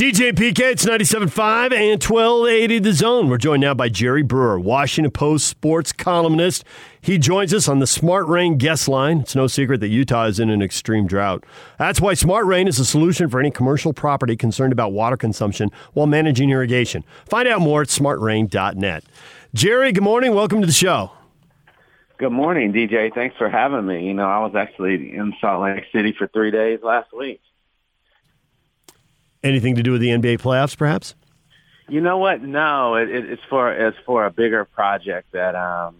DJ PK, it's 97.5 and 1280 The Zone. We're joined now by Jerry Brewer, Washington Post sports columnist. He joins us on the Smart Rain guest line. It's no secret that Utah is in an extreme drought. That's why Smart Rain is a solution for any commercial property concerned about water consumption while managing irrigation. Find out more at smartrain.net. Jerry, good morning. Welcome to the show. Good morning, DJ. Thanks for having me. You know, I was actually in Salt Lake City for three days last week. Anything to do with the NBA playoffs, perhaps? You know what? No, it, it, it's for it's for a bigger project that um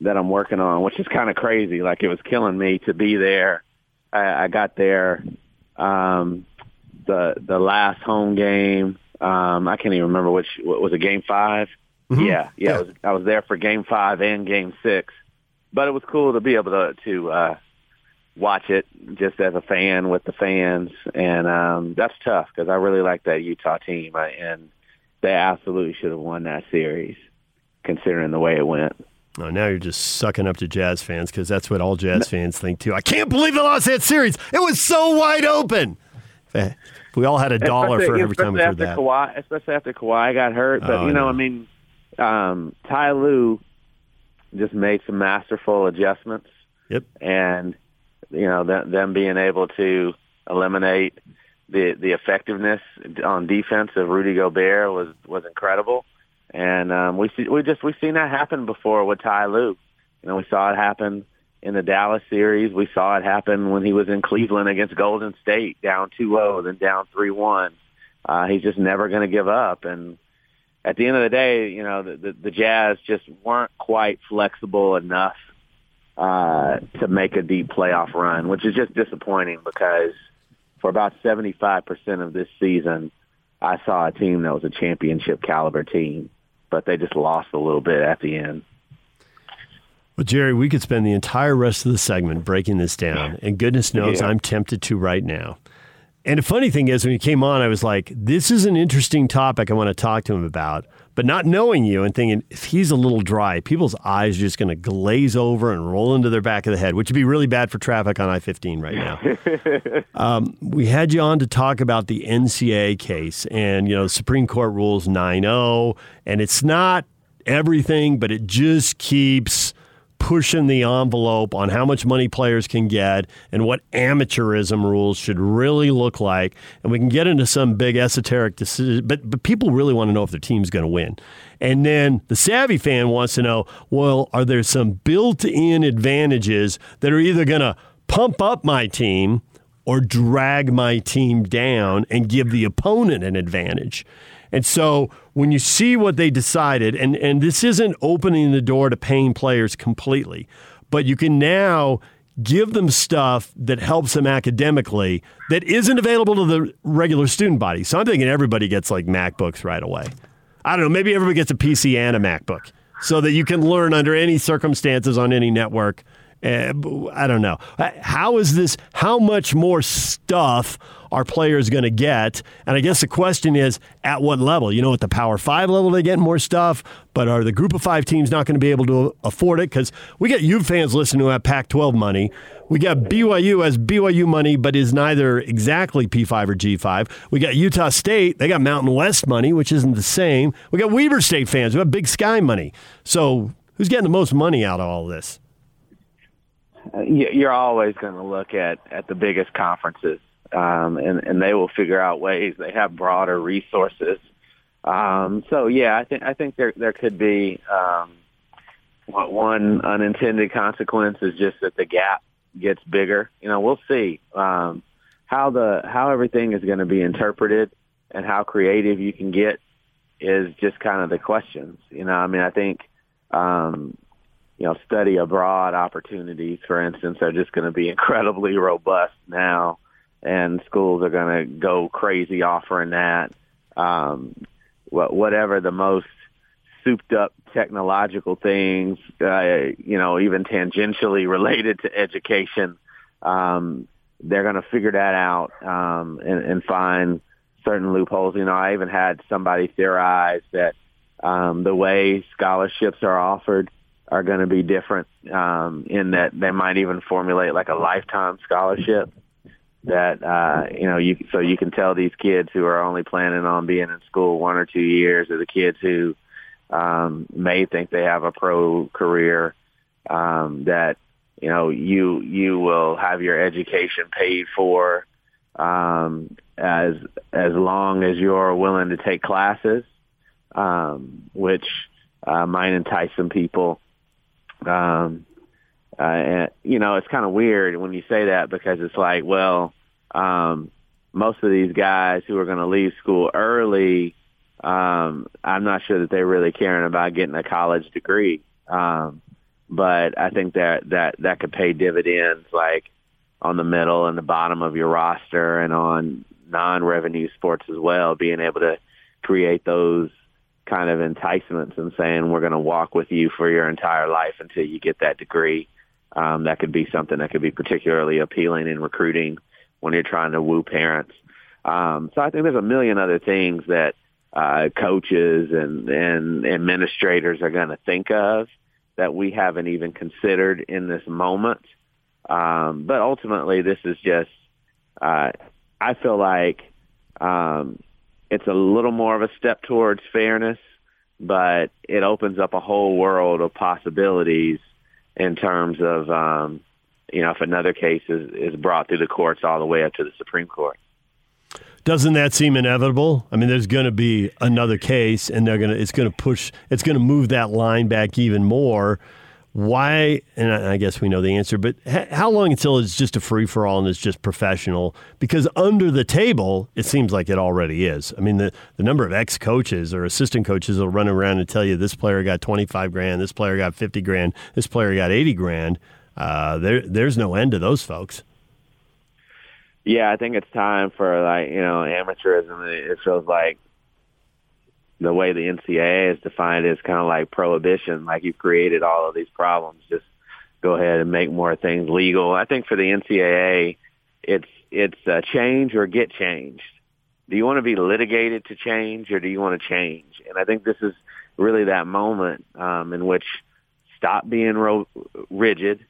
that I'm working on, which is kind of crazy. Like it was killing me to be there. I, I got there um the the last home game. Um I can't even remember which what was it game 5 Mm-hmm. Yeah, yeah, I was I was there for game five and game six, but it was cool to be able to to uh, watch it just as a fan with the fans, and um, that's tough because I really like that Utah team, I, and they absolutely should have won that series, considering the way it went. Oh, now you're just sucking up to Jazz fans because that's what all Jazz fans think too. I can't believe they lost that series. It was so wide open. We all had a dollar especially, for every time we heard that. Kawhi, especially after Kawhi got hurt, but Oh, you know, no. I mean, um, Ty Lue just made some masterful adjustments. Yep. and you know them, them being able to eliminate the the effectiveness on defense of Rudy Gobert was was incredible, and um, we see, we just we've seen that happen before with Ty Lue. You know, we saw it happen in the Dallas series. We saw it happen when he was in Cleveland against Golden State, down 2-0, then down 3-1. Uh, he's just never going to give up, and at the end of the day, you know, the, the, the Jazz just weren't quite flexible enough uh, to make a deep playoff run, which is just disappointing because for about 75% of this season, I saw a team that was a championship caliber team, but they just lost a little bit at the end. Well, Jerry, we could spend the entire rest of the segment breaking this down, and goodness knows Yeah. I'm tempted to right now. And the funny thing is, when you came on, I was like, this is an interesting topic I want to talk to him about. But not knowing you and thinking, if he's a little dry, people's eyes are just going to glaze over and roll into their back of the head, which would be really bad for traffic on I 15 right now. um, we had you on to talk about the NCAA case, and, you know, the Supreme Court rules 9 0, and it's not everything, but it just keeps pushing the envelope on how much money players can get and what amateurism rules should really look like. And we can get into some big esoteric decision, but, but people really want to know if their team's going to win. And then the savvy fan wants to know well, are there some built in advantages that are either going to pump up my team or drag my team down and give the opponent an advantage? And so when you see what they decided, and, and this isn't opening the door to paying players completely, but you can now give them stuff that helps them academically that isn't available to the regular student body. So I'm thinking everybody gets like MacBooks right away. I don't know, maybe everybody gets a PC and a MacBook so that you can learn under any circumstances on any network. Uh, I don't know. Uh, How is this? How much more stuff are players going to get? And I guess the question is, at what level? You know, at the Power Five level, they get more stuff, but are the Group of Five teams not going to be able to afford it? Because we got U fans listening who have Pac-12 money. We got BYU as BYU money, but is neither exactly P5 or G5. We got Utah State; they got Mountain West money, which isn't the same. We got Weber State fans who have Big Sky money. So, who's getting the most money out of all this? You- You're always going to look at, at the biggest conferences, um, and, and they will figure out ways. They have broader resources. Um, so yeah, I think I think there there could be um, what one unintended consequence is just that the gap gets bigger. You know, we'll see um, how the how everything is going to be interpreted and how creative you can get is just kind of the questions. You know, I mean, I think um, you know, study abroad opportunities, for instance, are just going to be incredibly robust now, and schools are going to go crazy offering that. Um, wha- whatever the most souped up technological things, uh, you know, even tangentially related to education, um, they're going to figure that out um, and, and find certain loopholes. You know, I even had somebody theorize that um, the way scholarships are offered are going to be different um, in that they might even formulate like a lifetime scholarship. that uh, you know you so you can tell these kids who are only planning on being in school one or two years, or the kids who um, may think they have a pro career, um, that you know you you will have your education paid for um, as as long as you're willing to take classes, um, which uh, might entice some people. Um, uh, and, you know, it's kind of weird when you say that because it's like, well, um, most of these guys who are going to leave school early, um, I'm not sure that they're really caring about getting a college degree. Um, but I think that that that could pay dividends, like on the middle and the bottom of your roster, and on non-revenue sports as well. Being able to create those kind of enticements and saying we're going to walk with you for your entire life until you get that degree. Um, that could be something that could be particularly appealing in recruiting when you're trying to woo parents. Um, so I think there's a million other things that uh, coaches and, and administrators are going to think of that we haven't even considered in this moment. Um, but ultimately, this is just, uh, I feel like um, it's a little more of a step towards fairness, but it opens up a whole world of possibilities in terms of, um, you know, if another case is, is brought through the courts all the way up to the Supreme Court. Doesn't that seem inevitable? I mean, there's going to be another case, and they're going to it's going to push it's going to move that line back even more. Why? And I guess we know the answer, but how long until it's just a free for all and it's just professional? Because under the table, it seems like it already is. I mean, the, the number of ex coaches or assistant coaches will run around and tell you this player got 25 grand, this player got 50 grand, this player got 80 grand. Uh, there, there's no end to those folks. Yeah, I think it's time for like you know amateurism. It feels like the way the NCAA is defined is kind of like prohibition. Like you've created all of these problems. Just go ahead and make more things legal. I think for the NCAA, it's it's uh, change or get changed. Do you want to be litigated to change, or do you want to change? And I think this is really that moment um, in which stop being ro- rigid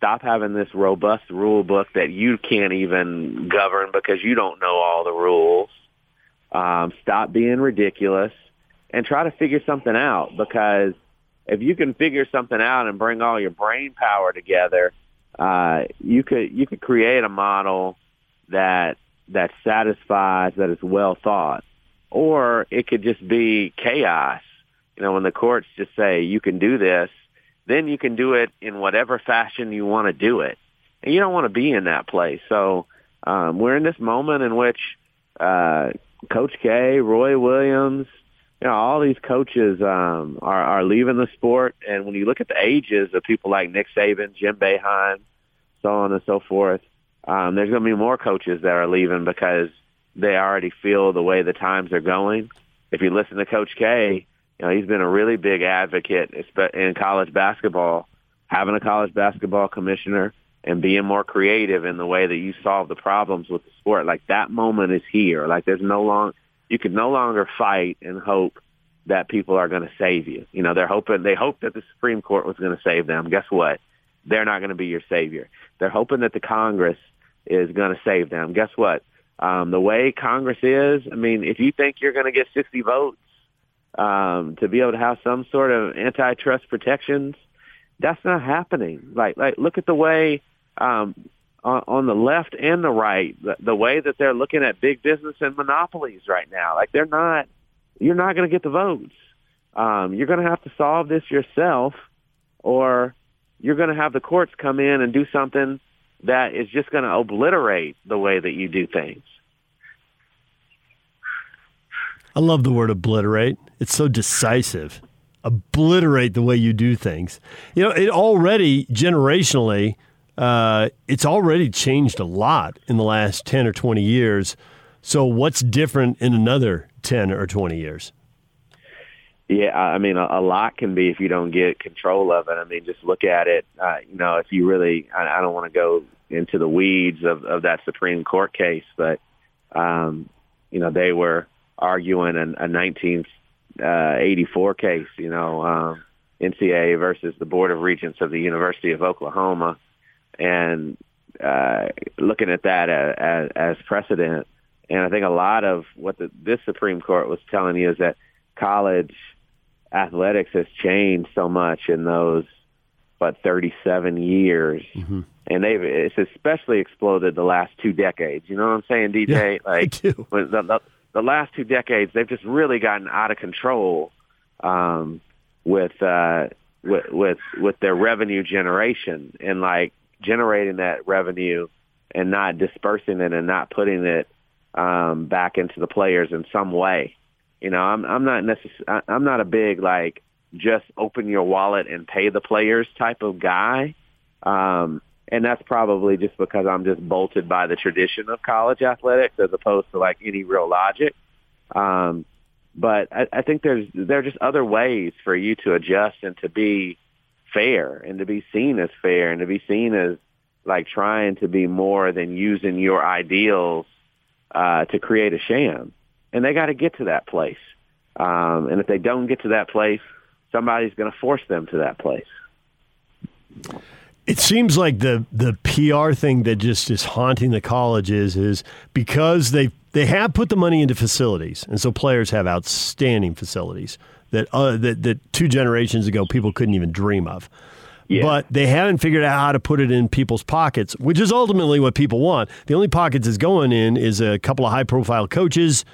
stop having this robust rule book that you can't even govern because you don't know all the rules. Um, stop being ridiculous and try to figure something out because if you can figure something out and bring all your brain power together, uh, you could you could create a model that that satisfies that is well thought, or it could just be chaos. You know, when the courts just say you can do this, then you can do it in whatever fashion you want to do it. And you don't want to be in that place. So um, we're in this moment in which uh, Coach K, Roy Williams, you know, all these coaches um, are, are leaving the sport. And when you look at the ages of people like Nick Saban, Jim Boeheim, so on and so forth, um, there's going to be more coaches that are leaving because they already feel the way the times are going. If you listen to Coach K, you know, he's been a really big advocate in college basketball, having a college basketball commissioner and being more creative in the way that you solve the problems with the sport. Like that moment is here. Like there's no long, you can no longer fight and hope that people are going to save you. You know, they're hoping, they hope that the Supreme Court was going to save them. Guess what? They're not going to be your savior. They're hoping that the Congress is going to save them. Guess what? Um, the way Congress is, I mean, if you think you're going to get 60 votes um, to be able to have some sort of antitrust protections. That's not happening. Like, like look at the way um, on, on the left and the right, the, the way that they're looking at big business and monopolies right now. Like, they're not. You're not going to get the votes. Um, you're going to have to solve this yourself, or you're going to have the courts come in and do something that is just going to obliterate the way that you do things. I love the word obliterate. It's so decisive. Obliterate the way you do things. You know, it already generationally, uh, it's already changed a lot in the last 10 or 20 years. So, what's different in another 10 or 20 years? Yeah, I mean, a, a lot can be if you don't get control of it. I mean, just look at it. Uh, you know, if you really, I, I don't want to go into the weeds of, of that Supreme Court case, but, um, you know, they were arguing an, a 1984 uh, case, you know, um, NCAA versus the Board of Regents of the University of Oklahoma. And uh, looking at that as, as, as precedent. And I think a lot of what the, this Supreme Court was telling you is that college athletics has changed so much in those but 37 years, mm-hmm. and they've it's especially exploded the last two decades. You know what I'm saying, DJ? Yeah, like the, the, the last two decades, they've just really gotten out of control um, with, uh, with with with their revenue generation and like generating that revenue and not dispersing it and not putting it um, back into the players in some way. You know, I'm I'm not necess- I'm not a big like just open your wallet and pay the players type of guy. Um, and that's probably just because I'm just bolted by the tradition of college athletics as opposed to like any real logic. Um, but I, I think there's there are just other ways for you to adjust and to be fair and to be seen as fair and to be seen as like trying to be more than using your ideals uh, to create a sham. And they got to get to that place. Um, and if they don't get to that place, somebody's going to force them to that place. It seems like the the PR thing that just is haunting the colleges is because they they have put the money into facilities, and so players have outstanding facilities that uh, that that two generations ago people couldn't even dream of. Yeah. But they haven't figured out how to put it in people's pockets, which is ultimately what people want. The only pockets it's going in is a couple of high profile coaches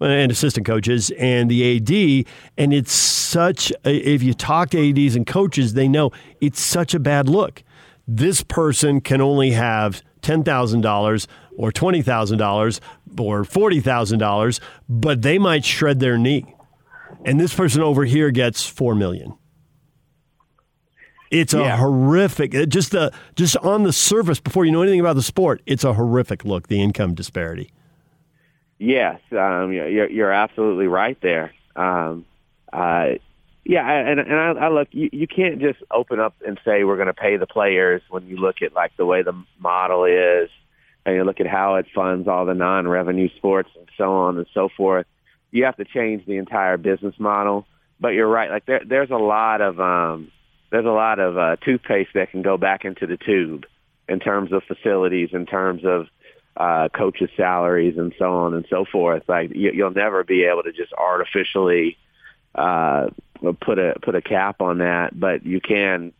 and assistant coaches and the AD. And it's such, a, if you talk to ADs and coaches, they know it's such a bad look. This person can only have $10,000 or $20,000 or $40,000, but they might shred their knee. And this person over here gets 4 million. It's a yeah. horrific just the just on the surface before you know anything about the sport, it's a horrific look, the income disparity. Yes, um, you're, you're absolutely right there. Um, uh, yeah, and and I, I look, you, you can't just open up and say we're going to pay the players when you look at like the way the model is, and you look at how it funds all the non-revenue sports and so on and so forth. You have to change the entire business model. But you're right, like there, there's a lot of um, there's a lot of uh, toothpaste that can go back into the tube in terms of facilities, in terms of uh, coaches' salaries and so on and so forth. Like you, you'll never be able to just artificially uh, put a put a cap on that, but you can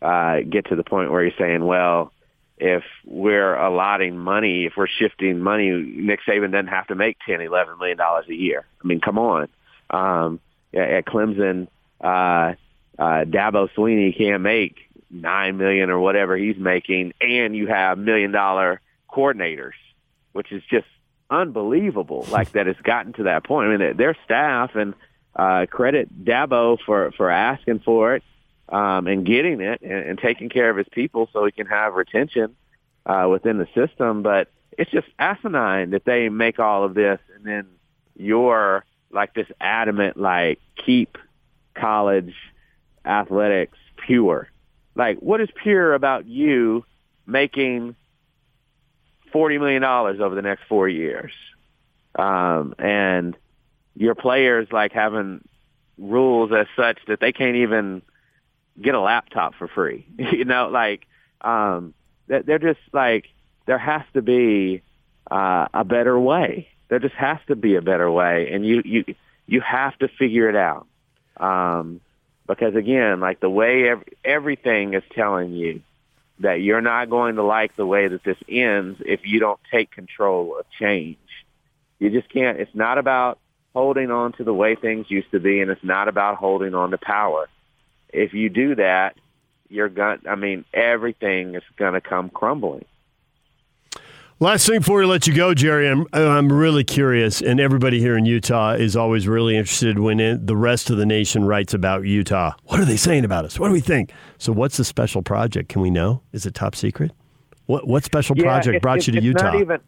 uh, get to the point where you're saying, well, if we're allotting money, if we're shifting money, Nick Saban doesn't have to make ten, eleven million dollars a year. I mean, come on. Um, at Clemson, uh, uh, Dabo Swinney can't make nine million or whatever he's making, and you have million dollar coordinators, which is just unbelievable. Like that it's gotten to that point. I mean, their staff and uh, credit Dabo for for asking for it um, and getting it and, and taking care of his people so he can have retention uh, within the system. But it's just asinine that they make all of this and then you're like this adamant like keep college athletics pure. Like what is pure about you making forty million dollars over the next four years, um, and your players like having rules as such that they can't even get a laptop for free. you know, like um, they're just like there has to be uh, a better way. There just has to be a better way, and you you you have to figure it out. Um, because again, like the way ev- everything is telling you that you're not going to like the way that this ends if you don't take control of change. You just can't. It's not about holding on to the way things used to be, and it's not about holding on to power. If you do that, you're going. I mean, everything is going to come crumbling. Last thing before we let you go, Jerry, I'm, I'm really curious, and everybody here in Utah is always really interested when it, the rest of the nation writes about Utah. What are they saying about us? What do we think? So, what's the special project? Can we know? Is it top secret? What what special yeah, project it, brought it, you to Utah? Even,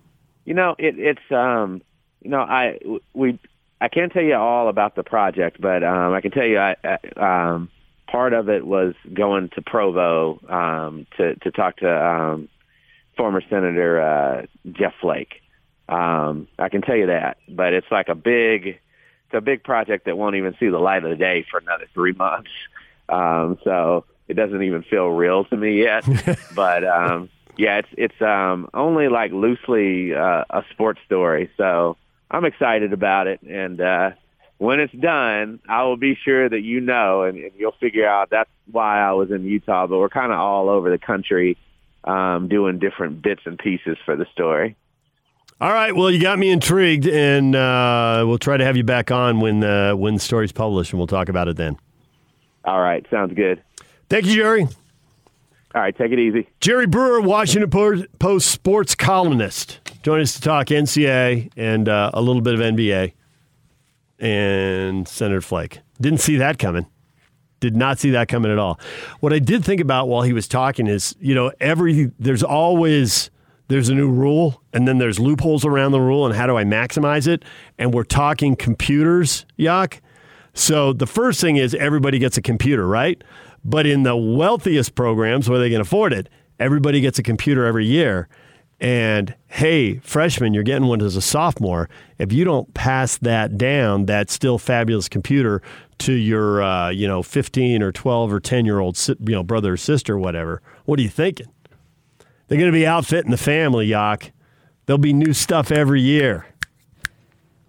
you know, it, it's um, you know, I we I can't tell you all about the project, but um, I can tell you, I, I um, part of it was going to Provo um, to to talk to um, former Senator uh, Jeff Flake. Um, I can tell you that, but it's like a big, it's a big project that won't even see the light of the day for another three months. Um, so it doesn't even feel real to me yet. but um, yeah, it's it's um, only like loosely uh, a sports story, so I'm excited about it. And uh, when it's done, I will be sure that you know, and, and you'll figure out that's why I was in Utah. But we're kind of all over the country um, doing different bits and pieces for the story. All right. Well, you got me intrigued, and uh, we'll try to have you back on when uh, when the story's published, and we'll talk about it then. All right. Sounds good. Thank you, Jerry. All right. Take it easy. Jerry Brewer, Washington Post sports columnist, join us to talk NCAA and uh, a little bit of NBA and Senator Flake. Didn't see that coming. Did not see that coming at all. What I did think about while he was talking is, you know, every there's always there's a new rule and then there's loopholes around the rule and how do I maximize it? And we're talking computers, Yuck. So the first thing is everybody gets a computer, right? But in the wealthiest programs where they can afford it, everybody gets a computer every year. And hey, freshman, you're getting one as a sophomore. If you don't pass that down, that still fabulous computer to your, uh, you know, 15 or 12 or 10 year old, you know, brother or sister, or whatever, what are you thinking? They're going to be outfitting the family, Yak. There'll be new stuff every year.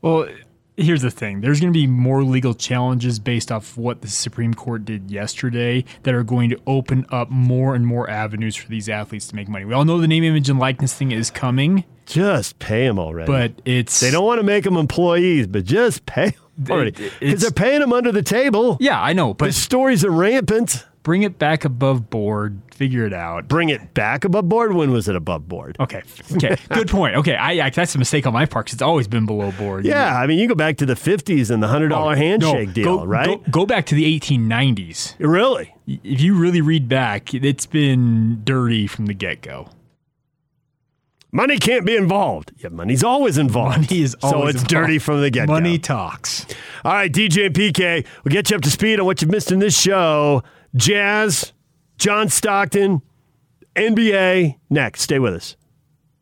Well, here's the thing there's going to be more legal challenges based off what the Supreme Court did yesterday that are going to open up more and more avenues for these athletes to make money. We all know the name, image, and likeness thing is coming. Just pay them already. But it's. They don't want to make them employees, but just pay them already. Because they're paying them under the table. Yeah, I know. But the stories are rampant. Bring it back above board. Figure it out. Bring it back above board. When was it above board? Okay. Okay. Good point. Okay. I, I that's a mistake on my part because it's always been below board. Yeah. I mean, you go back to the '50s and the hundred oh, dollar oh, handshake no, deal, go, right? Go, go, back to the 1890s. Really? If you really read back, it's been dirty from the get go. Money can't be involved. Yeah, money's always involved. Money is always so it's involved. dirty from the get go. Money talks. All right, DJ and PK, we'll get you up to speed on what you've missed in this show. Jazz, John Stockton, NBA. Next, stay with us.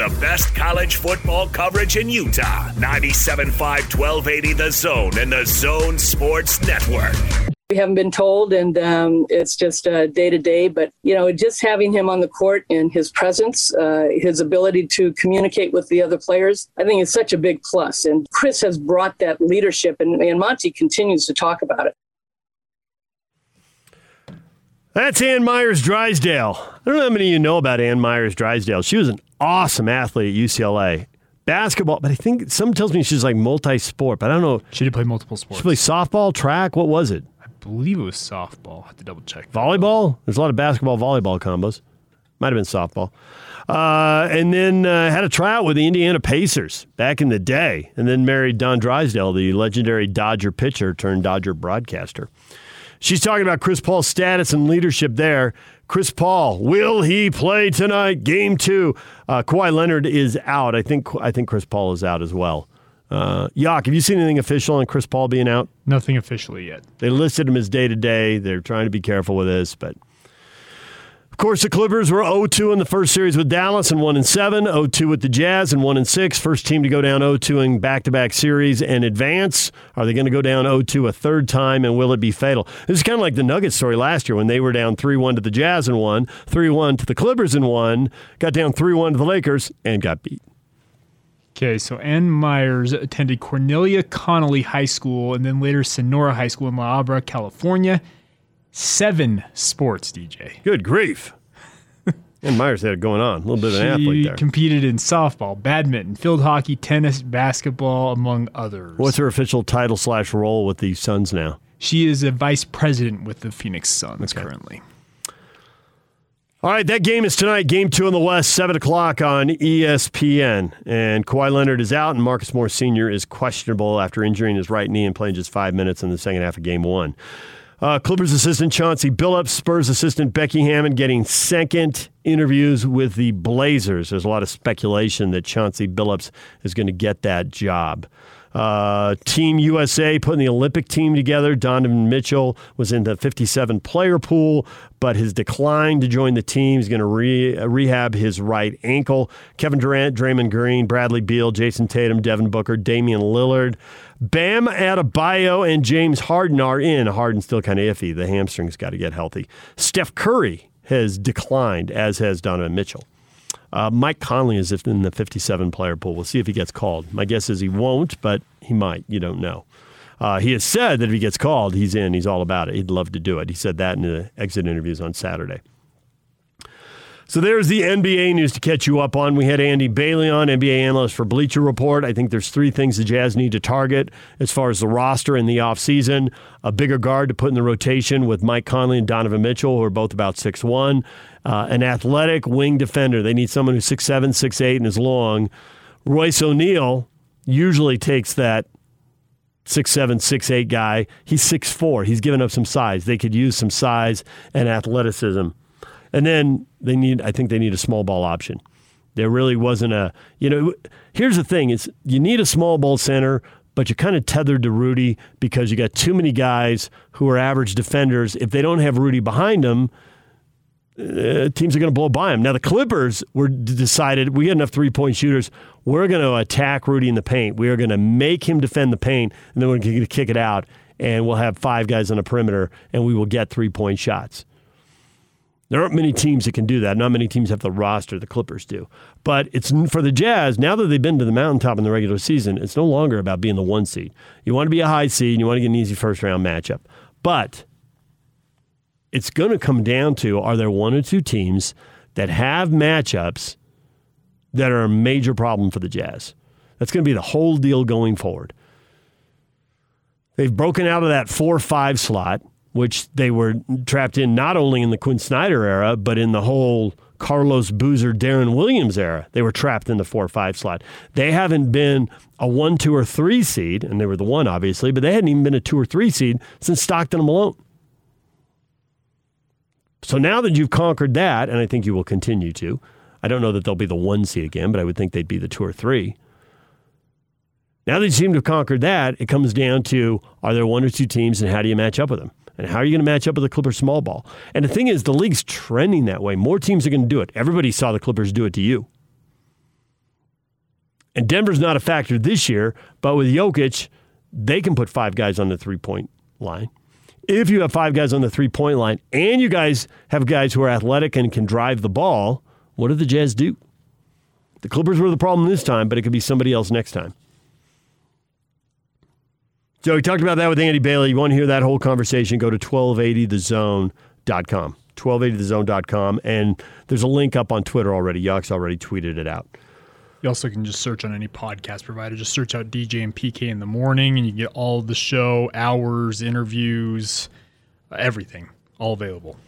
the best college football coverage in Utah. 97.5 1280 The Zone and the Zone Sports Network. We haven't been told, and um, it's just day to day. But you know, just having him on the court and his presence, uh, his ability to communicate with the other players, I think is such a big plus. And Chris has brought that leadership, and, and Monty continues to talk about it. That's Ann Meyers Drysdale. I don't know how many of you know about Ann Meyers Drysdale. She was an awesome athlete at UCLA. Basketball, but I think some tells me she's like multi sport, but I don't know. She did play multiple sports. She played softball, track. What was it? I believe it was softball. I have to double check. Volleyball? There's a lot of basketball, volleyball combos. Might have been softball. Uh, and then uh, had a tryout with the Indiana Pacers back in the day, and then married Don Drysdale, the legendary Dodger pitcher turned Dodger broadcaster. She's talking about Chris Paul's status and leadership there. Chris Paul, will he play tonight? Game two. Uh, Kawhi Leonard is out. I think I think Chris Paul is out as well. Uh, Yak, have you seen anything official on Chris Paul being out? Nothing officially yet. They listed him as day to day. They're trying to be careful with this, but course, the Clippers were 0-2 in the first series with Dallas and 1 and 7, 0-2 with the Jazz and 1 and 6. First team to go down 0-2 in back-to-back series and advance. Are they going to go down 0-2 a third time and will it be fatal? This is kind of like the Nuggets story last year when they were down 3-1 to the Jazz and won, 3-1 to the Clippers and won, got down 3-1 to the Lakers and got beat. Okay, so Ann Meyers attended Cornelia Connelly High School and then later Sonora High School in La Habra, California seven sports, DJ. Good grief. and Meyers had it going on. A little bit of an athlete there. competed in softball, badminton, field hockey, tennis, basketball, among others. What's her official title slash role with the Suns now? She is a vice president with the Phoenix Suns okay. currently. All right, that game is tonight. Game two in the West, 7 o'clock on ESPN. And Kawhi Leonard is out, and Marcus Morris Sr. is questionable after injuring his right knee and playing just five minutes in the second half of game one. Uh, Clippers assistant Chauncey Billups, Spurs assistant Becky Hammon getting second interviews with the Blazers. There's a lot of speculation that Chauncey Billups is going to get that job. Uh, team USA putting the Olympic team together. Donovan Mitchell was in the 57 player pool, but has declined to join the team He's going to re- rehab his right ankle. Kevin Durant, Draymond Green, Bradley Beal, Jayson Tatum, Devin Booker, Damian Lillard. Bam Adebayo and James Harden are in. Harden's still kind of iffy. The hamstring's got to get healthy. Steph Curry has declined, as has Donovan Mitchell. Uh, Mike Conley is in the 57 player pool. We'll see if he gets called. My guess is he won't, but he might. You don't know. Uh, he has said that if he gets called, he's in. He's all about it. He'd love to do it. He said that in the exit interviews on Saturday. So there's the NBA news to catch you up on. We had Andy Bailey on, NBA analyst for Bleacher Report. I think there's three things the Jazz need to target as far as the roster in the offseason. A bigger guard to put in the rotation with Mike Conley and Donovan Mitchell, who are both about six one. Uh, an athletic wing defender. They need someone who's six seven, six eight, and is long. Royce O'Neale usually takes that six seven, six eight guy. He's six four. He's given up some size. They could use some size and athleticism and then they need, I think they need a small ball option. There really wasn't a, you know, here's the thing is you need a small ball center, but you're kind of tethered to Rudy because you got too many guys who are average defenders. If they don't have Rudy behind them, uh, teams are going to blow by them. Now the Clippers were decided we got enough three point shooters. We're going to attack Rudy in the paint. We are going to make him defend the paint, and then we're going to kick it out, and we'll have five guys on the perimeter, and we will get three point shots. There aren't many teams that can do that. Not many teams have the roster the Clippers do. But it's for the Jazz, now that they've been to the mountaintop in the regular season, it's no longer about being the one seed. You want to be a high seed and you want to get an easy first round matchup. But it's going to come down to are there one or two teams that have matchups that are a major problem for the Jazz? That's going to be the whole deal going forward. They've broken out of that 4 5 slot which they were trapped in not only in the Quin Snyder era, but in the whole Carlos Boozer, Deron Williams era. They were trapped in the four or five slot. They haven't been a one, two, or three seed, and they were the one, obviously, but they hadn't even been a two or three seed since Stockton and Malone. So now that you've conquered that, and I think you will continue to, I don't know that they'll be the one seed again, but I would think they'd be the two or three. Now that you seem to have conquered that, it comes down to are there one or two teams and how do you match up with them? And how are you going to match up with the Clippers small ball? And the thing is, the league's trending that way. More teams are going to do it. Everybody saw the Clippers do it to you. And Denver's not a factor this year, but with Jokic, they can put five guys on the three point line. If you have five guys on the three point line and you guys have guys who are athletic and can drive the ball, what do the Jazz do? The Clippers were the problem this time, but it could be somebody else next time. So we talked about that with Andy Bailey. You want to hear that whole conversation, go to 1280thezone.com. 1280thezone.com. And there's a link up on Twitter already. Yuck's already tweeted it out. You also can just search on any podcast provider. Just search out DJ and PK in the morning, and you get all the show, hours, interviews, everything, all available.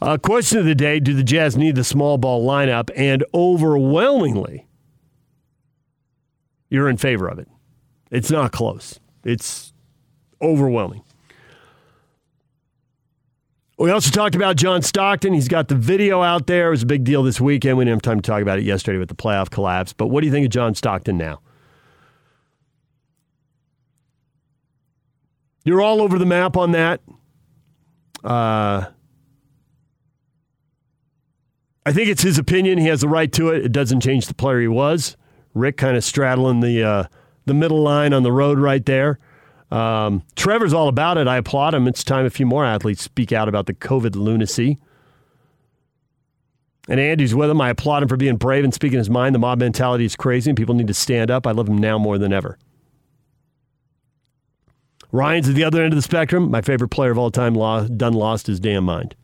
Uh, question of the day Do the Jazz need the small ball lineup? And overwhelmingly, you're in favor of it. It's not close. It's overwhelming. We also talked about John Stockton. He's got the video out there. It was a big deal this weekend. We didn't have time to talk about it yesterday with the playoff collapse. But what do you think of John Stockton now? You're all over the map on that. Uh, I think it's his opinion. He has the right to it. It doesn't change the player he was. Rick kind of straddling the uh, the middle line on the road right there. Um, Trevor's all about it. I applaud him. It's time a few more athletes speak out about the COVID lunacy. And Andy's with him. I applaud him for being brave and speaking his mind. The mob mentality is crazy, and people need to stand up. I love him now more than ever. Ryan's at the other end of the spectrum. My favorite player of all time, done lost his damn mind.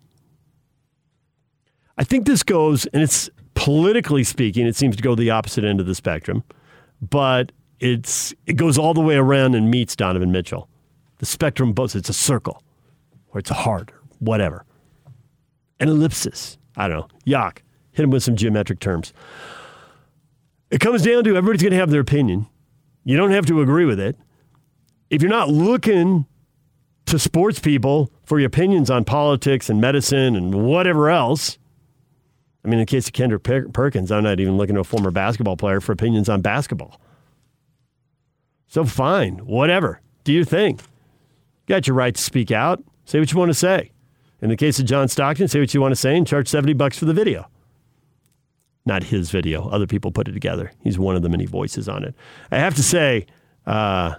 I think this goes, and it's politically speaking, it seems to go the opposite end of the spectrum. But it's it goes all the way around and meets Donovan Mitchell. The spectrum both it's a circle, or it's a heart, or whatever. An ellipsis. I don't know. Yuck. Hit him with some geometric terms. It comes down to everybody's going to have their opinion. You don't have to agree with it. If you're not looking to sports people for your opinions on politics and medicine and whatever else. I mean, in the case of Kendrick Perkins, I'm not even looking to a former basketball player for opinions on basketball. So fine, whatever. Do your thing. got your right to speak out. Say what you want to say. In the case of John Stockton, say what you want to say and charge 70 bucks for the video. Not his video. Other people put it together. He's one of the many voices on it. I have to say, uh,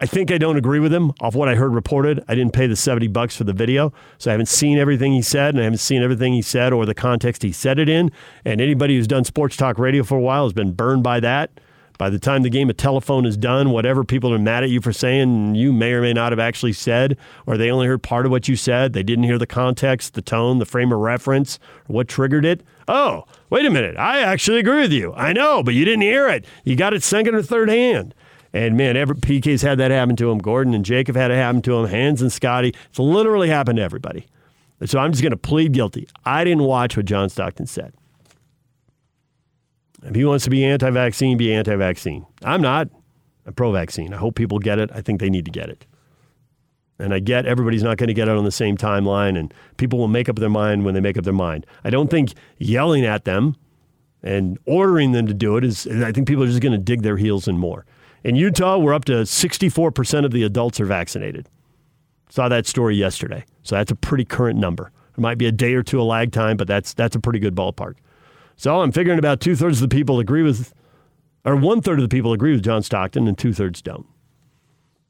I think I don't agree with him off what I heard reported. I didn't pay the 70 bucks for the video, so I haven't seen everything he said, and I haven't seen everything he said or the context he said it in. And anybody who's done sports talk radio for a while has been burned by that. By the time the game of telephone is done, whatever people are mad at you for saying, you may or may not have actually said, or they only heard part of what you said. They didn't hear the context, the tone, the frame of reference, what triggered it. Oh, wait a minute. I actually agree with you. I know, but you didn't hear it. You got it second or third hand. And man, every, PK's had that happen to him. Gordon and Jacob had it happen to him. Hans and Scotty. It's literally happened to everybody. So I'm just going to plead guilty. I didn't watch what John Stockton said. If he wants to be anti vaccine, be anti vaccine. I'm not. I'm pro vaccine. I hope people get it. I think they need to get it. And I get everybody's not going to get it on the same timeline, and people will make up their mind when they make up their mind. I don't think yelling at them and ordering them to do it is, I think people are just going to dig their heels in more. In Utah, we're up to 64% of the adults are vaccinated. Saw that story yesterday. So that's a pretty current number. It might be a day or two of lag time, but that's, that's a pretty good ballpark. So I'm figuring about two thirds of the people agree with, or one third of the people agree with John Stockton, and two thirds don't.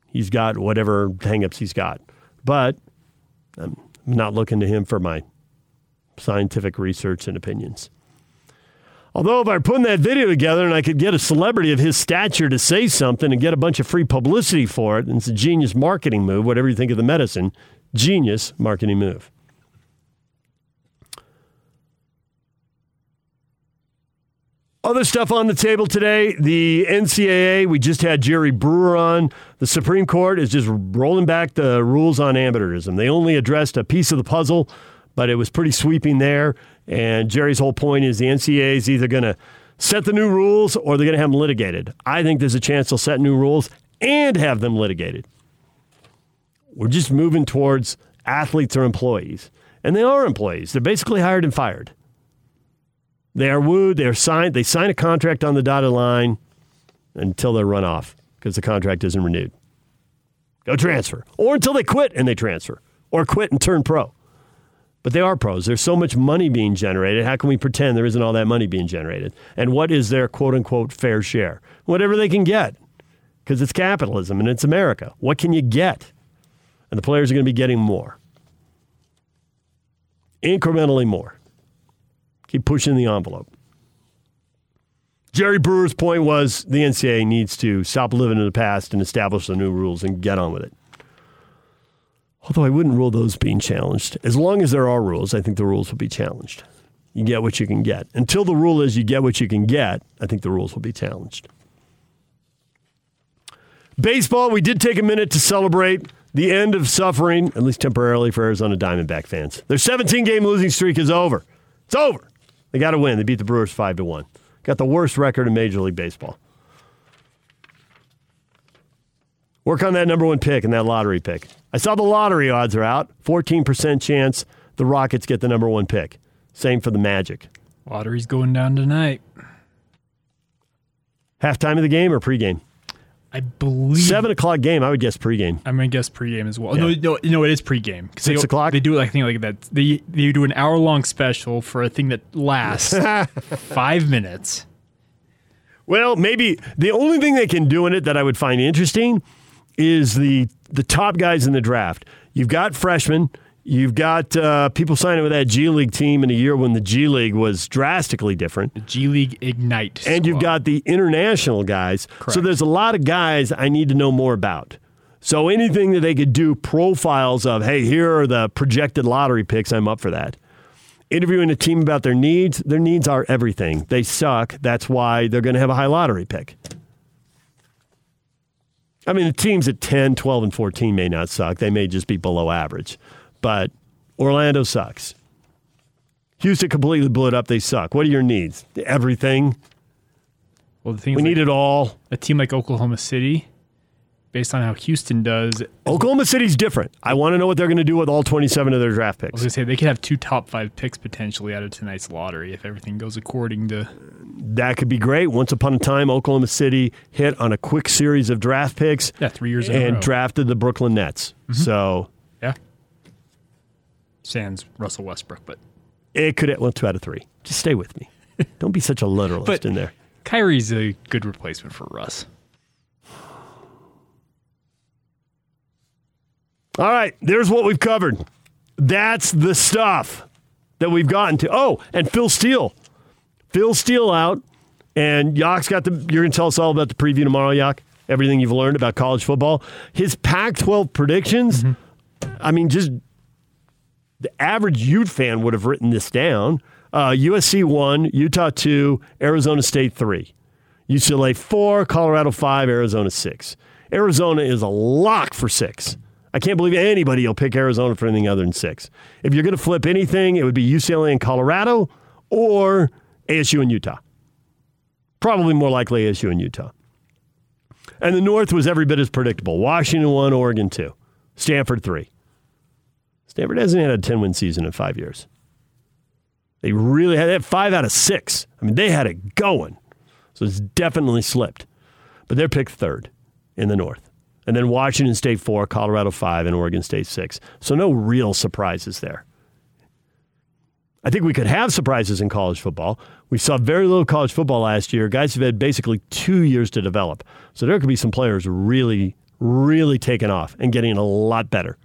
He's got whatever hangups he's got. But I'm not looking to him for my scientific research and opinions. Although, if I were putting that video together and I could get a celebrity of his stature to say something and get a bunch of free publicity for it, and it's a genius marketing move, whatever you think of the medicine, genius marketing move. Other stuff on the table today the NCAA, we just had Jerry Brewer on. The Supreme Court is just rolling back the rules on amateurism. They only addressed a piece of the puzzle, but it was pretty sweeping there. And Jerry's whole point is the NCAA is either going to set the new rules or they're going to have them litigated. I think there's a chance they'll set new rules and have them litigated. We're just moving towards athletes or employees. And they are employees. They're basically hired and fired. They are wooed. They are signed. They sign a contract on the dotted line until they're run off because the contract isn't renewed. Go transfer, or until they quit and they transfer, or quit and turn pro. But they are pros. There's so much money being generated. How can we pretend there isn't all that money being generated? And what is their quote unquote fair share? Whatever they can get, because it's capitalism and it's America. What can you get? And the players are going to be getting more, incrementally more. Keep pushing the envelope. Jerry Brewer's point was the NCAA needs to stop living in the past and establish the new rules and get on with it. Although I wouldn't rule those being challenged. As long as there are rules, I think the rules will be challenged. You get what you can get. Until the rule is you get what you can get, I think the rules will be challenged. Baseball, we did take a minute to celebrate the end of suffering, at least temporarily, for Arizona Diamondback fans. Their 17 game losing streak is over. It's over. They got to win. They beat the Brewers 5 to 1. Got the worst record in Major League Baseball. Work on that number one pick and that lottery pick. I saw the lottery odds are out. 14% chance the Rockets get the number one pick. Same for the Magic. Lottery's going down tonight. Halftime of the game or pregame? I believe seven o'clock game. I would guess pregame. I'm gonna guess pregame as well. Yeah. No, no, no, it is pregame. Six they, o'clock. They do like thing like that. They they do an hour long special for a thing that lasts five minutes. Well, maybe the only thing they can do in it that I would find interesting is the the top guys in the draft. You've got freshmen You've got uh, people signing with that G League team in a year when the G League was drastically different. The G League Ignite. And you've got the international guys. Correct. So there's a lot of guys I need to know more about. So anything that they could do profiles of, hey, here are the projected lottery picks, I'm up for that. Interviewing a team about their needs, their needs are everything. They suck. That's why they're going to have a high lottery pick. I mean, the teams at 10, 12, and 14 may not suck. They may just be below average but Orlando sucks. Houston completely blew it up. They suck. What are your needs? Everything. Well, the thing we need it all. A team like Oklahoma City, based on how Houston does. Oklahoma City's different. I want to know what they're going to do with all 27 of their draft picks. I was gonna say they could have two top five picks potentially out of tonight's lottery if everything goes according to. That could be great. Once upon a time, Oklahoma City hit on a quick series of draft picks Yeah, three years in a and drafted the Brooklyn Nets. Mm-hmm. So yeah. Sans Russell Westbrook, but it could at well two out of three. Just stay with me. Don't be such a literalist But- in there. Kyrie's a good replacement for Russ. All right, there's what we've covered. That's the stuff that we've gotten to. Oh, and Phil Steele. Phil Steele out, and Yak's got the. You're going to tell us all about the preview tomorrow, Yak. Everything you've learned about college football. His Pac-12 predictions. Mm-hmm. I mean, just the average Ute fan would have written this down. Uh, USC one, Utah two, Arizona State three, UCLA four, Colorado five, Arizona six. Arizona is a lock for six. I can't believe anybody will pick Arizona for anything other than six. If you're going to flip anything, it would be UCLA and Colorado or ASU and Utah. Probably more likely ASU and Utah. And the North was every bit as predictable. Washington one, Oregon two, Stanford three. Stanford hasn't had a 10 win season in five years. They really had, they had five out of six. I mean, they had it going. So it's definitely slipped. But they're picked third in the North. And then Washington State four, Colorado five, and Oregon State six. So no real surprises there. I think we could have surprises in college football. We saw very little college football last year. Guys have had basically two years to develop. So there could be some players really, really taking off and getting a lot better.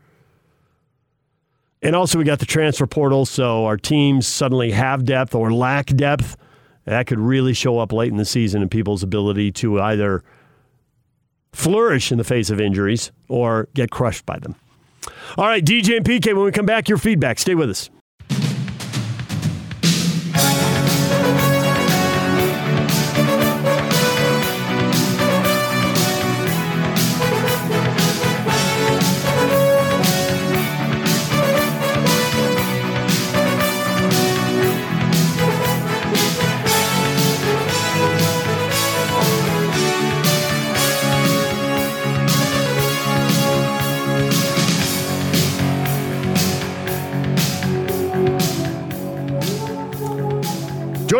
And also, we got the transfer portal, so our teams suddenly have depth or lack depth. That could really show up late in the season in people's ability to either flourish in the face of injuries or get crushed by them. All right, DJ and PK, when we come back, your feedback. Stay with us.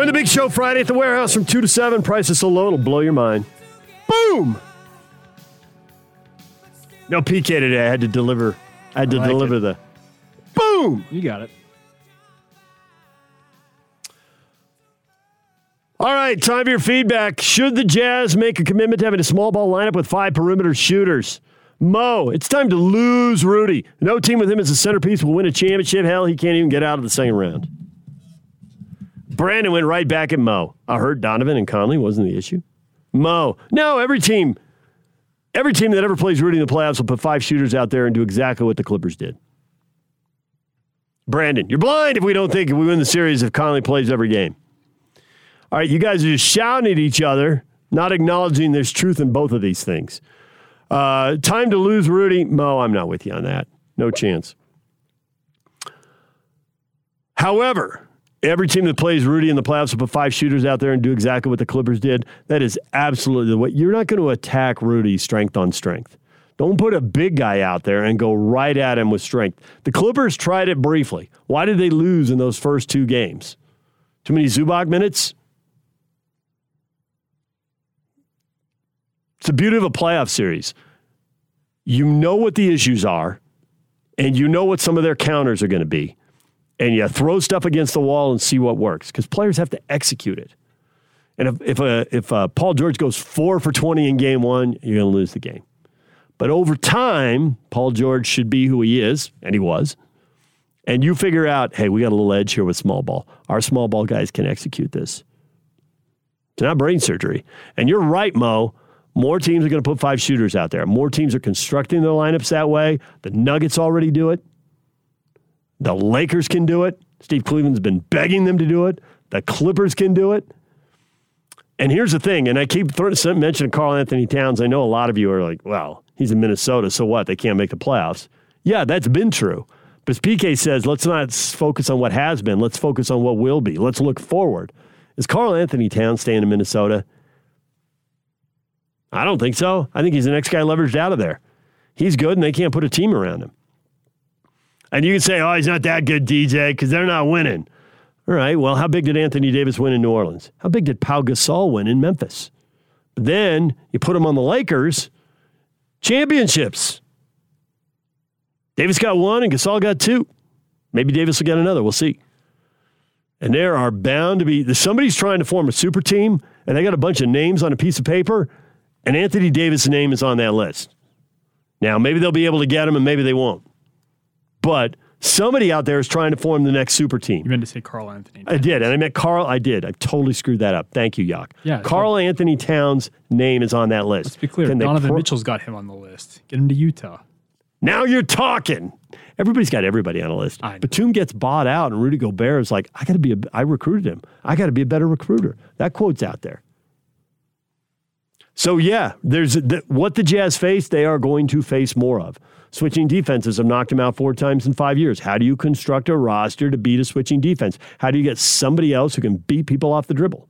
Join the big show Friday at the warehouse from 2 to 7. Prices so low, it'll blow your mind. Boom! No PK today. I had to deliver. I had to I like deliver it. the boom. You got it. All right, time for your feedback. Should the Jazz make a commitment to having a small ball lineup with five perimeter shooters? Mo, it's time to lose Rudy. No team with him as a centerpiece will win a championship. Hell, he can't even get out of the second round. Brandon went right back at Mo. I heard Donovan and Conley wasn't the issue. Mo, no, every team, every team that ever plays Rudy in the playoffs will put five shooters out there and do exactly what the Clippers did. Brandon, you're blind if we don't think we win the series if Conley plays every game. All right, you guys are just shouting at each other, not acknowledging there's truth in both of these things. Uh, time to lose Rudy. Mo, I'm not with you on that. No chance. However, every team that plays Rudy in the playoffs will put five shooters out there and do exactly what the Clippers did. That is absolutely the way. You're not going to attack Rudy strength on strength. Don't put a big guy out there and go right at him with strength. The Clippers tried it briefly. Why did they lose in those first two games? Too many Zubac minutes? It's the beauty of a playoff series. You know what the issues are, and you know what some of their counters are going to be. And you throw stuff against the wall and see what works because players have to execute it. And if, if, uh, if uh, Paul George goes four for 20 in game one, you're going to lose the game. But over time, Paul George should be who he is, and he was. And you figure out, hey, we got a little edge here with small ball. Our small ball guys can execute this. It's not brain surgery. And you're right, Mo. More teams are going to put five shooters out there. More teams are constructing their lineups that way. The Nuggets already do it. The Lakers can do it. Steve Cleveland's been begging them to do it. The Clippers can do it. And here's the thing, and I keep th- mentioning Karl-Anthony Towns. I know a lot of you are like, well, he's in Minnesota, so what? They can't make the playoffs. Yeah, that's been true. But PK says, let's not focus on what has been. Let's focus on what will be. Let's look forward. Is Karl-Anthony Towns staying in Minnesota? I don't think so. I think he's the next guy leveraged out of there. He's good, and they can't put a team around him. And you can say, oh, he's not that good, DJ, because they're not winning. All right, well, how big did Anthony Davis win in New Orleans? How big did Pau Gasol win in Memphis? But then you put him on the Lakers, championships. Davis got one and Gasol got two. Maybe Davis will get another. We'll see. And there are bound to be somebody's trying to form a super team, and they got a bunch of names on a piece of paper, and Anthony Davis' name is on that list. Now, maybe they'll be able to get him, and maybe they won't. But somebody out there is trying to form the next super team. You meant to say Karl-Anthony. I did, and I meant Karl. I did. I totally screwed that up. Thank you, Yak. Yeah, Karl-Anthony Towns' name is on that list. Let's be clear. Can Donovan pro- Mitchell's got him on the list. Get him to Utah. Now you're talking. Everybody's got everybody on a list. Batum gets bought out, and Rudy Gobert is like, I got to be. A, I recruited him. I got to be a better recruiter. That quote's out there. So yeah, there's the, what the Jazz face. They are going to face more of. Switching defenses have knocked them out four times in five years. How do you construct a roster to beat a switching defense? How do you get somebody else who can beat people off the dribble?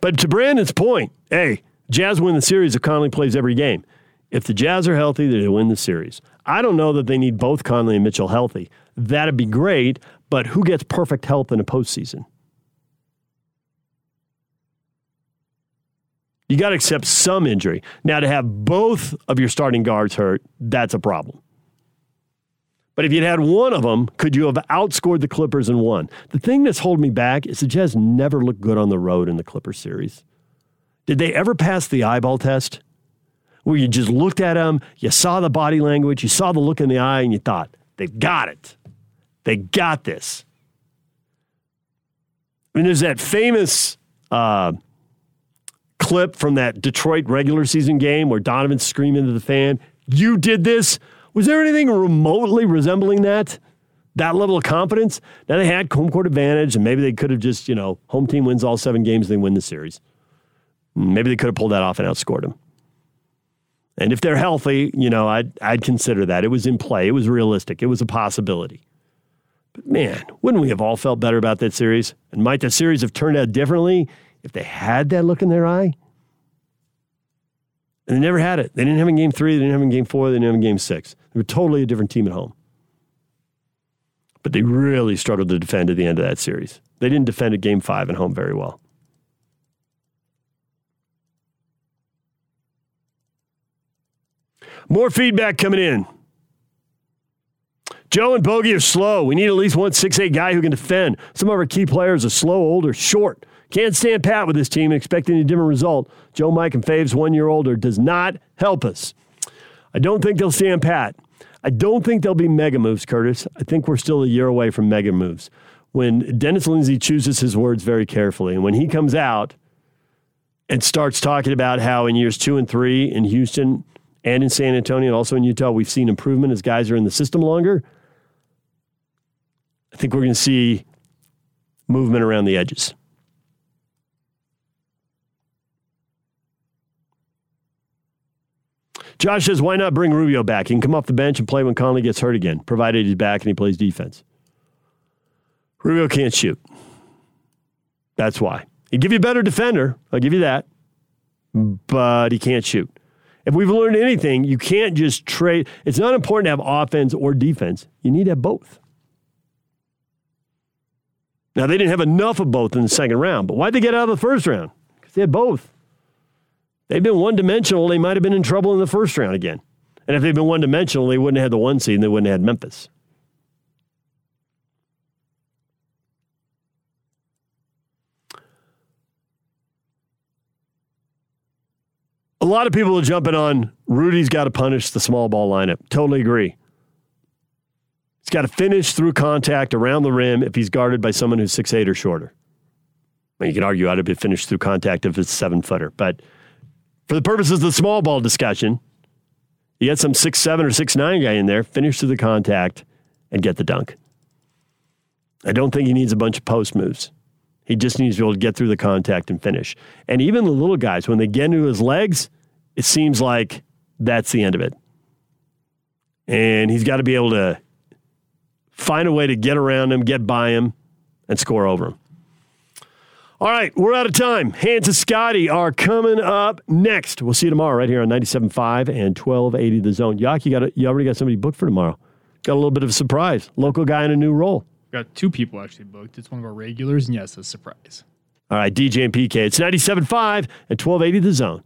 But to Brandon's point, hey, Jazz win the series if Conley plays every game. If the Jazz are healthy, they win the series. I don't know that they need both Conley and Mitchell healthy. That'd be great, but who gets perfect health in a postseason? You got to accept some injury. Now, to have both of your starting guards hurt, that's a problem. But if you'd had one of them, could you have outscored the Clippers and won? The thing that's holding me back is the Jazz never looked good on the road in the Clippers series. Did they ever pass the eyeball test? Where you just looked at them, you saw the body language, you saw the look in the eye, and you thought, they got it. They got this. I mean, there's that famous uh, clip from that Detroit regular season game where Donovan's screaming to the fan, You did this? Was there anything remotely resembling that? That level of confidence? Now they had home court advantage, and maybe they could have just, you know, home team wins all seven games, they win the series. Maybe they could have pulled that off and outscored them. And if they're healthy, you know, I'd, I'd consider that. It was in play, it was realistic, it was a possibility. But man, wouldn't we have all felt better about that series? And might the series have turned out differently if they had that look in their eye? And they never had it. They didn't have in game three, they didn't have in game four, they didn't have in game six. They were totally a different team at home. But they really struggled to defend at the end of that series. They didn't defend at game five at home very well. More feedback coming in. Joe and Bogey are slow. We need at least one 6'8 guy who can defend. Some of our key players are slow, old, or short. Can't stand pat with this team and expect any different result. Joe, Mike, and Faves, one year older, does not help us. I don't think they'll stand pat. I don't think they'll be mega moves, Curtis. I think we're still a year away from mega moves. When Dennis Lindsay chooses his words very carefully, and when he comes out and starts talking about how in years two and three in Houston and in San Antonio and also in Utah, we've seen improvement as guys are in the system longer. I think we're going to see movement around the edges. Josh says, why not bring Rubio back? He can come off the bench and play when Conley gets hurt again, provided he's back and he plays defense. Rubio can't shoot. That's why. He'd give you a better defender. I'll give you that. But he can't shoot. If we've learned anything, you can't just trade. It's not important to have offense or defense. You need to have both. Now, they didn't have enough of both in the second round, but why'd they get out of the first round? Because they had both. They've been one dimensional, they might have been in trouble in the first round again. And if they'd been one dimensional, they wouldn't have had the one seed and they wouldn't have had Memphis. A lot of people are jumping on Rudy's got to punish the small ball lineup. Totally agree. He's got to finish through contact around the rim if he's guarded by someone who's six eight or shorter. I mean, you could argue ought to be finished through contact if it's seven footer, but for the purposes of the small ball discussion, you get some six seven or six nine guy in there, finish through the contact, and get the dunk. I don't think he needs a bunch of post moves. He just needs to be able to get through the contact and finish. And even the little guys, when they get into his legs, it seems like that's the end of it. And he's got to be able to find a way to get around him, get by him, and score over him. All right, we're out of time. Hans of Scotty are coming up next. We'll see you tomorrow right here on 97.5 and 1280 The Zone. Yak, you, got a, you already got somebody booked for tomorrow. Got a little bit of a surprise. Local guy in a new role. Got two people actually booked. It's one of our regulars, and yes, a surprise. All right, DJ and PK. It's 97.5 and 1280 The Zone.